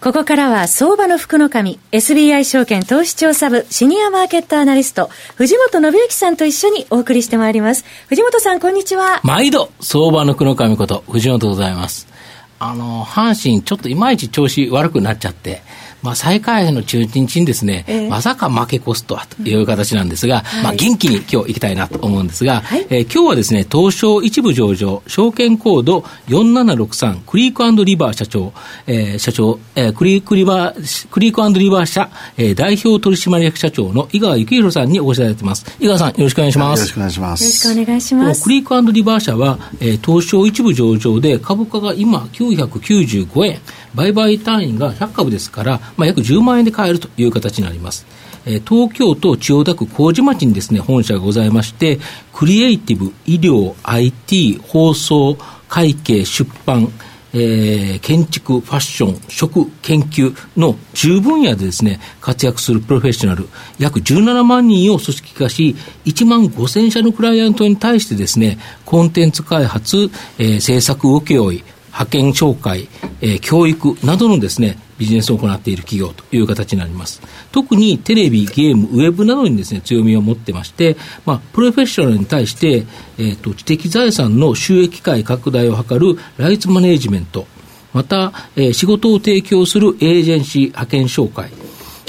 ここからは相場の福の神 SBI 証券投資調査部シニアマーケットアナリスト藤本信之さんと一緒にお送りしてまいります。藤本さんこんにちは。毎度相場の福の神こと藤本でございます。あの阪神ちょっといまいち調子悪くなっちゃってまあ、再開発の中日にですね、えー、まさか負け越すとはという形なんですが、まあ、元気に今日行きたいなと思うんですが、はい、えー、今日はですね、東証一部上場、証券コード4763、クリークリバー社長、えー、社長、えー、クリークリバー、クリークリバー社、えー、代表取締役社長の井川幸宏さんにお越しいただいてます。井川さん、よろしくお願いします。よろしくお願いします。よろしくお願いします。クリークリバー社は、えー、東証一部上場で株価が今995円、売買単位が100株ですから、まあ、約10万円で買えるという形になります。え東京都千代田区麹町にですね、本社がございまして、クリエイティブ、医療、IT、放送、会計、出版、えー、建築、ファッション、食、研究の10分野でですね、活躍するプロフェッショナル、約17万人を組織化し、1万5000社のクライアントに対してですね、コンテンツ開発、えー、制作請負、派遣紹介、えー、教育などのですね、ビジネスを行っている企業という形になります。特にテレビ、ゲーム、ウェブなどにですね、強みを持ってまして、まあ、プロフェッショナルに対して、えっ、ー、と、知的財産の収益界拡大を図るライツマネージメント、また、えー、仕事を提供するエージェンシー派遣紹介、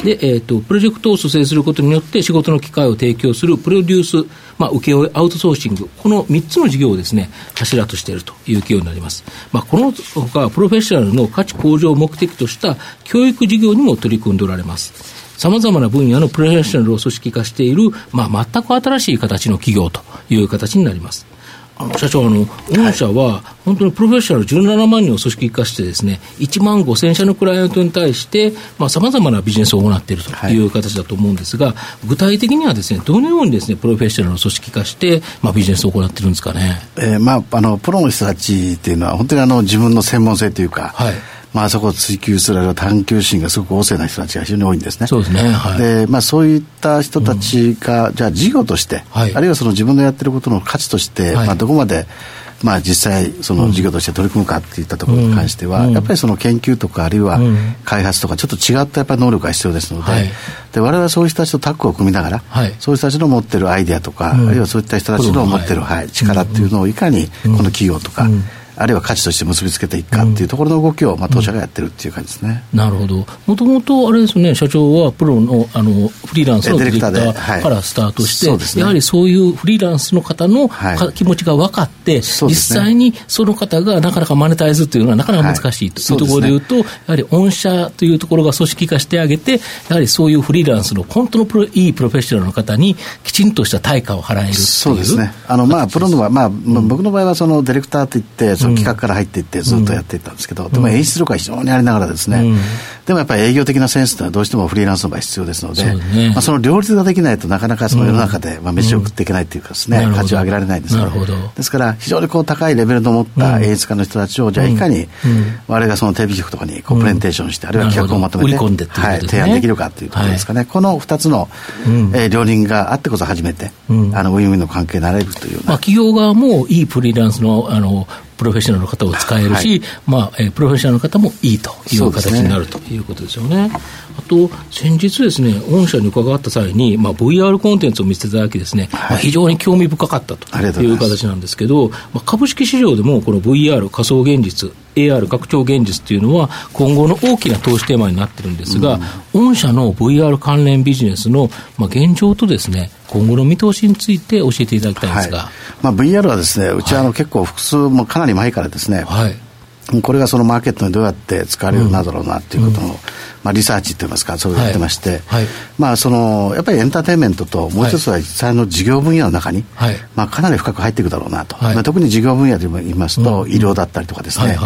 で、えっ、ー、と、プロジェクトを蘇生することによって仕事の機会を提供するプロデュース、まあ、請負アウトソーシング、この3つの事業をですね、柱としているという企業になります。まあ、このほか、プロフェッショナルの価値向上を目的とした教育事業にも取り組んでおられます。さまざまな分野のプロフェッショナルを組織化している、まあ、全く新しい形の企業という形になります。あの社長、あの、御社は、本当にプロフェッショナル17万人を組織化してですね、1万5000社のクライアントに対して、まあ、様々なビジネスを行っているとい。う形だと思うんですが、はい、具体的にはですね、どのようにですね、プロフェッショナルを組織化して、まあ、ビジネスを行っているんですかね？えー、まあ、あの、プロの人たちっていうのは、本当にあの、自分の専門性というか、はいまあそこを追求する探求心がすごく旺盛な人たちが非常に多いんですね。そうですね。はい、で、まあそういった人たちが、うん、じゃあ事業として、はい、あるいはその自分のやってることの価値として、はい、まあどこまでまあ、実際その事業として取り組むかっていったところに関しては、やっぱりその研究とかあるいは開発とかちょっと違ったやっぱり能力が必要ですので,、で我々はそういう人たちとタッグを組みながら、そういう人たちの持ってるアイデアとか、あるいはそういった人たちの持ってる、はい、力っていうのをいかにこの企業とか、あるいは価値として結びつけていくかっていうところの動きを、まあ、当社がやってるっていう感じですね、うん、なるほど、もともとあれですね、社長はプロのあのフリーランスのディレクターからスタートして、はいね、やはりそういうフリーランスの方の、はい、気持ちが分かって、ね、実際にその方がなかなかマネタイズというのはなかなか難しいというところでい。うと、やはり御社というところが組織化してあげて、やはりそういうフリーランスの本当のプロいいプロフェッショナルの方にきちんとした対価を払えるそうですね。あのまあプロの場合、まあ、僕の場合はそのディレクターといってその企画から入っていって、ずっとやっていったんですけど、うん、でも演出力は非常にありながらですね、うん、でもやっぱり営業的なセンスというのはどうしてもフリーランスの場合必要ですので、ね、まあ、その両立ができないとなかなかその世の中で、まあ、飯を食っていけないというかですね、価値を上げられないんですなるほど。ですから非常にこう高いレベルの持った演出家の人たちを、じゃあいかに我々がそのテレビ局とかにこうプレゼンテーションして、あるいは企画をまとめて、はい、提案できるかというところですかね、はい、この2つの、えー、両輪があってこそ初めて、あのウィンウィンの関係になれるというまあ、企業側もいいフリーランスのあのプロフェッショナルの方を使えるし、はい、まあえー、プロフェッショナルの方もいいという形になる、ということですよね。あと、先日ですね、御社に伺った際に、まあ、VR コンテンツを見せていただきですね、はい、まあ、非常に興味深かったという形なんですけど、まあ、株式市場でもこの VR 仮想現実、AR 拡張現実というのは今後の大きな投資テーマになってるんですが、うん、御社の VR 関連ビジネスの、まあ、現状とですね、今後の見通しについて教えていただきたいんですが、はい。まあ、VR はですねうちはあの結構複数もかなり前からですね、はい、これがそのマーケットにどうやって使われるようになるだろうなっていうことの、うん、まあ、リサーチといいますかそうやってまして、はい。はい、まあ、そのやっぱりエンターテインメントともう一つは実際の事業分野の中に、はい、まあ、かなり深く入っていくだろうなと、まあ、特に事業分野で言いますと、うん、医療だったりとかですね、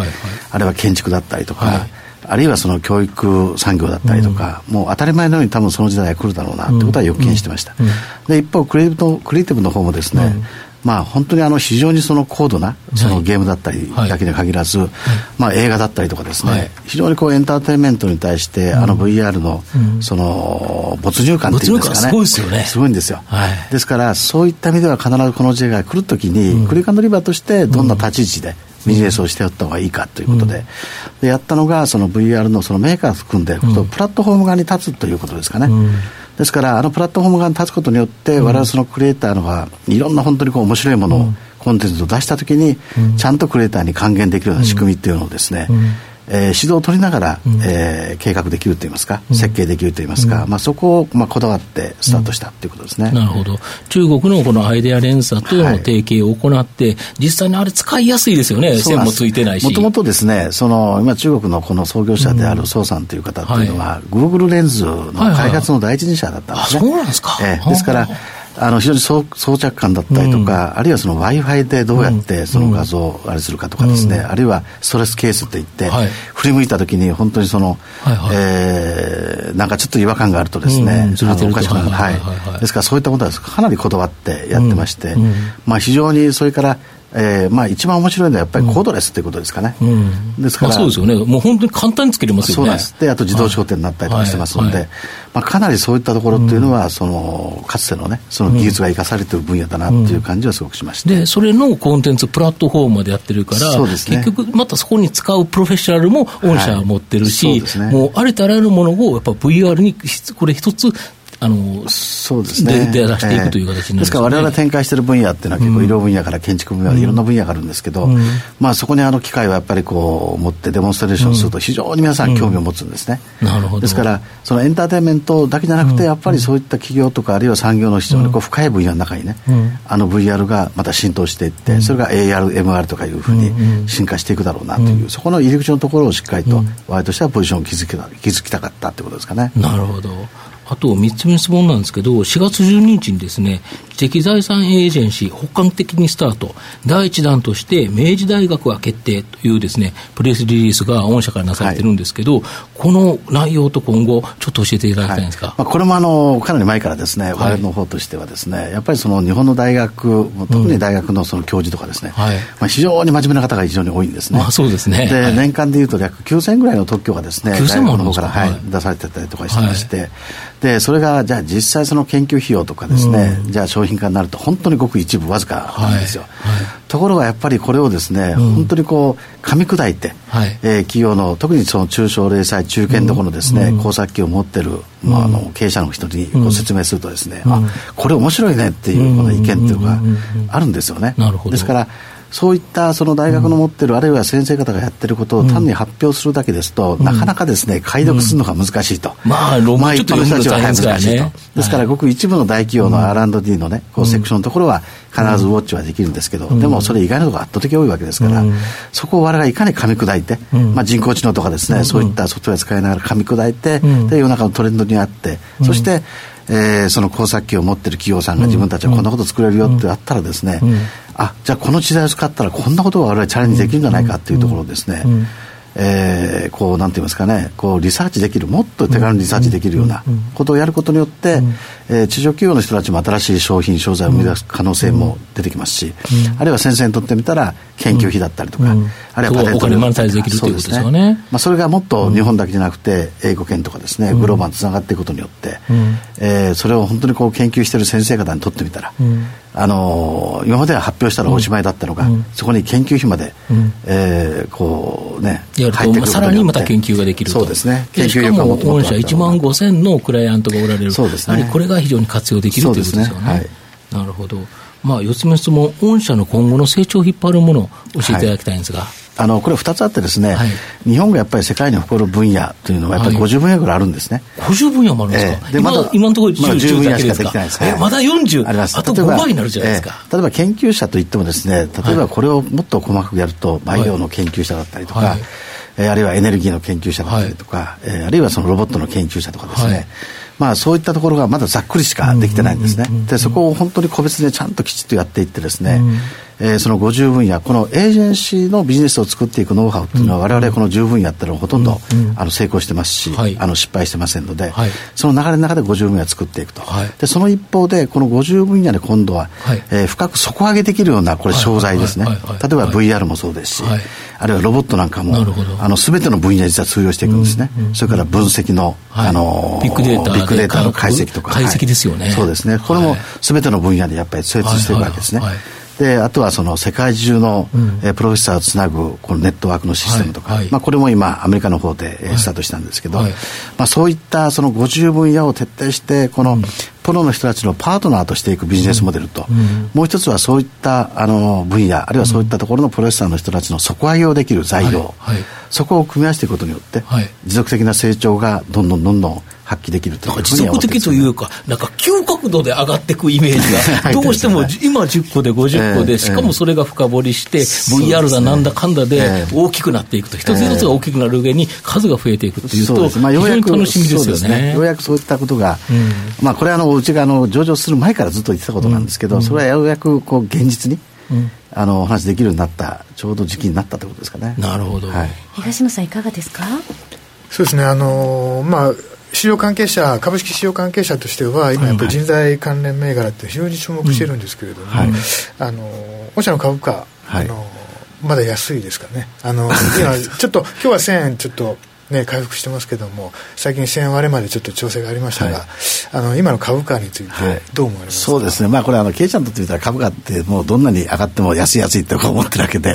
あるいは建築だったりとか、あるいはその教育産業だったりとか、うん、もう当たり前のように多分その時代が来るだろうなってことは予見してました、うん。うん、で一方クリエイティブのクリエイティブの方もですね、まあ、本当にあの非常にその高度なそのゲームだったりだけに限らず、はい、まあ、映画だったりとかですね、はい、非常にこうエンターテインメントに対して、うん、あの VR のその没入感っていうんですかね、すごいですよね。すごいんですよ、はい、ですからそういった意味では必ずこの時代が来るときに、うん、クリカンドリバーとしてどんな立ち位置で、ビジネスをしてやった方がいいかということで、うん、でやったのがその VR のそのメーカーを含んで、うん、プラットフォーム側に立つということですかね。うん。ですから、あのプラットフォーム側に立つことによって、われわれそのクリエイターのが、いろんな本当にこう面白いものを、コンテンツを出したときに、ちゃんとクリエイターに還元できるような仕組みっていうのをですね、えー、指導を取りながら、うん、えー、計画できるといいますか、うん、設計できるといいますか、うん、まあ、そこを、まあ、こだわってスタートしたということですね、なるほど、中国のこのアイデア連鎖との提携を行って、はい、実際にあれ、使いやすいですよね、線もついてないし。もともとですね、その今、中国のこの創業者である宋さんという方っていうのは、グーグルレンズの開発の第一人者だったんですね。はいはい、そうなんですか、えー、ですからあの非常に装装着感だったりとか、うん、あるいはその w i f i でどうやってその画像をあれするかとかですね、うん、あるいはストレスケースといって、はい、振り向いた時に本当にその、はいはい、えー、なんかちょっと違和感があるとですね、うん、あのおかしくなる、はい、はい、ですからそういったことはかなりこだわってやってまして、まあ、非常にそれからえーまあ、一番面白いのはやっぱりコードレスということですかね、うん、ですから、まあ、そうですよね、もう本当に簡単に作れますよね。そうなんです。であと自動焦点になったりとかしてますので、はい。はい、まあ、かなりそういったところっていうのは、うん、そのかつてのね、その技術が生かされている分野だなっていう感じはすごくしました、でそれのコンテンツ、プラットフォームまでやってるから、そうですね、結局、またそこに使うプロフェッショナルも御社は持ってるし、はいね、もうありとあらゆるものをやっぱ VR にこれ一つあのそうですね、で出していくという形になす、ね、ですから我々展開している分野っていうのは結構医療分野から建築分野、うん、いろんな分野があるんですけど、うん、まあそこにあの機会をやっぱりこう持ってデモンストレーションすると非常に皆さん興味を持つんですね、うん、なるほど。ですからそのエンターテインメントだけじゃなくてやっぱりそういった企業とかあるいは産業の非常にこう深い分野の中にね、あの VR がまた浸透していってそれが AR、MR とかいうふうに進化していくだろうなという、そこの入り口のところをしっかりと我々としてはポジションを築き築きたかったということですかね。なるほどあと3つ目の質問なんですけど、4月12日にですね、知的財産エージェンシー、北韓的にスタート、第1弾として明治大学が決定というですね、プレスリリースが御社からなされてるんですけど、はい、この内容と今後、ちょっと教えていただきたいんですか？はい、まあ、これもあのかなり前からですね、我々の方としてはですね、やっぱりその日本の大学、特に大学のその教授とかですね、うん、まあ、非常に真面目な方が非常に多いんですね。まあ、そうですね。で、年間でいうと約9000ぐらいの特許がですね、大学の方から、はい、出されてたりとかしてまして、でそれがじゃあ実際その研究費用とかですね、うん、じゃあ商品化になると本当にごく一部わずかなんですよ、はい。はい、ところがやっぱりこれをですね、うん、本当にこう噛み砕いて、はい、えー、企業の特にその中小零細中堅どころのですね、うん、工作機を持ってる、まあ、あの経営者の人にご説明するとですね、あこれ面白いねっていうこの意見っていうのがあるんですよね。ですからそういったその大学の持ってる、あるいは先生方がやってることを単に発表するだけですと、なかなかですね解読するのが難しいと、まあ論文ちょっと読むの大変ですからね。ですからごく一部の大企業の R&D のねこうセクションのところは必ずウォッチはできるんですけど、でもそれ以外のところが圧倒的に多いわけですから、そこを我々がいかに噛み砕いて、まあ、人工知能とかですね、そういったソフトウェア使いながら噛み砕いて、で世の中のトレンドにあって、そして、えー、その工作機を持ってる企業さんが自分たちはこんなこと作れるよってあったらですね、あじゃあこの時代を使ったらこんなことが我々チャレンジできるんじゃないかっていうところをですね、えー、こうなんて言いますかねこうリサーチできるもっと手軽にリサーチできるようなことをやることによって、えー、中小企業の人たちも新しい商品商材を生み出す可能性も出てきますし、あるいは先生にとってみたら研究費だったりとか、あるいはパテントマネタイズできるということですよね。まあ、それがもっと日本だけじゃなくて英語圏とかですねグローバルにつながっていくことによって、えー、それを本当にこう研究している先生方にとってみたら、あの今までは発表したらおしまいだったのが、そこに研究費まで、うえこうねやるとさらにまた研究ができると。そうですね。研究力がもっと御社1万5000のクライアントがおられる。そうですね。これが非常に活用できるということですよね、はい、なるほどまあ四つ目質問御社の今後の成長を引っ張るものを教えていただきたいんですが、はい。あのこれ2つあってですね、はい、日本がやっぱり世界に誇る分野というのはやっぱり50分野ぐらいあるんですね、はい、50分野もあるんですか、えー、でまだ今のところ10、まだ10分野しか？できてないです、えまだ40あります。あと5倍になるじゃないですか、えー、例えば研究者といってもですね例えばこれをもっと細かくやるとバイオの研究者だったりとか、はいえー、あるいはエネルギーの研究者だったりとか、はい、えー、あるいはそのロボットの研究者とかですね、はい。まあ、そういったところがまだざっくりしかできてないんですね。で、そこを本当に個別でちゃんときちっとやっていってですね、えー、その50分野、このエージェンシーのビジネスを作っていくノウハウっていうのは、われわれこの10分野っていうのはほとん。ど、あの成功してますし、はい、あの失敗してませんので、はい、その流れの中で50分野作っていくと、はい、でその一方で、この50分野で今度は、はい、えー、深く底上げできるようなこれ、商材ですね、例えば VR もそうですし、あるいはロボットなんかも、あの全ての分野実は通用していくんですね、それから分析の、あのビッグデータの解析とか、解析ですよね、そうですね、これも全ての分野でやっぱり精通していくわけですね。であとはその世界中の、うん、えプロフェッサーをつなぐこのネットワークのシステムとか、はい。はい、まあ、これも今アメリカの方で、えスタートしたんですけど、はい、まあ、そういったその50分野を徹底してこの、プロの人たちのパートナーとしていくビジネスモデルと、うん、もう一つはそういったあの分野あるいはそういったところのプロフェッサーの人たちの底上げをできる材料、そこを組み合わせていくことによって、持続的な成長がどんどんどんどん発揮できるという持続的というか、なんか急角度で上がっていくイメージが、どうしても今10個で50個で、しかもそれが深掘りして、VR だなんだかんだで大きくなっていくと、一つ一つが大きくなる上に数が増えていくというと、非常に楽しみですよね。ようやくそういったことが、まあこれあのうちがあの上場する前からずっと言ってたことなんですけど、それはようやくこう現実に。あのお話できるようになったちょうど時期になったということですかね。なるほど。はい、東野さんいかがですか？そうですね。あのまあ市場関係者、株式市場関係者としては、今やっぱり人材関連銘柄って非常に注目してるんですけれども、はい、あの御社の株価、はい、あのまだ安いですからね、あの今、ちょっと今日は1000円ちょっとね、回復してますけども、最近1000円割れまでちょっと調整がありましたが、はい、あの今の株価について、どう思われますか、はい、そうですね、まあ、これ、あの経営者にとってみたら、株価って、もうどんなに上がっても安い安いって思ってるわけで、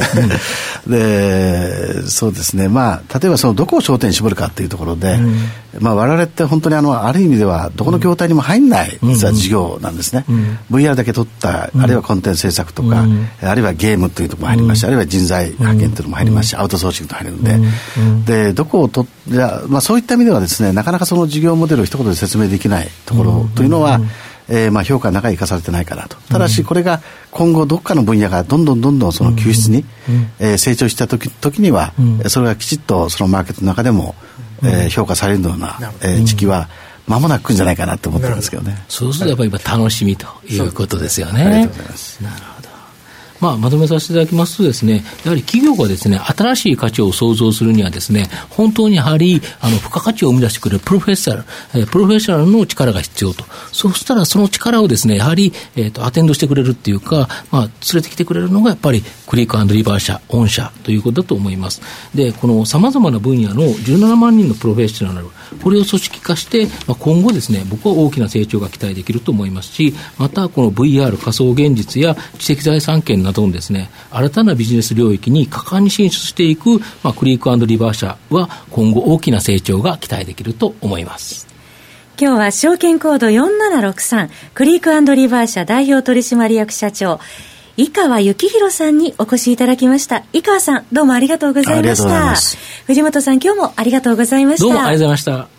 でそうですね、まあ、例えばそのどこを焦点に絞るかっていうところで、うん。まあ、我々って本当にあのある意味ではどこの業態にも入んない実は事業なんですね、うん、VR だけ取った、あるいはコンテンツ制作とか、うん、あるいはゲームというところも入りますし、あるいは人材派遣というのも入りますし、アウトソーシングと入るんで、でどこをとじゃまあ、そういった意味ではですねなかなかその事業モデルを一言で説明できないところというのは、えー、まあ評価の中に生かされてないかなと。ただし、これが今後どっかの分野がどんどんどんどんその救出に、えー、成長した時時には、それがきちっとそのマーケットの中でも、えー、評価されるような、えー、時期は、まもなく来るんじゃないかなと思ってるんですけどね。そうするとやっぱり楽しみということですよね。ありがとうございます。なるほど。まあ、まとめさせていただきますとですね、やはり企業がですね、新しい価値を創造するにはですね、本当にやはり、あの、付加価値を生み出してくれるプロフェッショナル、えー、プロフェッショナルの力が必要と。そうしたら、その力をですね、やはり、えっ、ー、と、アテンドしてくれるっていうか、まあ、連れてきてくれるのが、やっぱり、クリックリバー社、御社ということだと思います。で、この様々な分野の17万人のプロフェッショナル、これを組織化して、まあ、今後ですね、僕は大きな成長が期待できると思いますし、また、この VR 仮想現実や知的財産権などのですね、新たなビジネス領域に果敢に進出していく、まあ、クリークリバー社は今後大きな成長が期待できると思います。今日は証券コード4763クリークリバー社代表取締役社長井川幸宏さんにお越しいただきました。井川さん、どうもありがとうございました。藤本さん、今日もありがとうございました。どうもありがとうございました。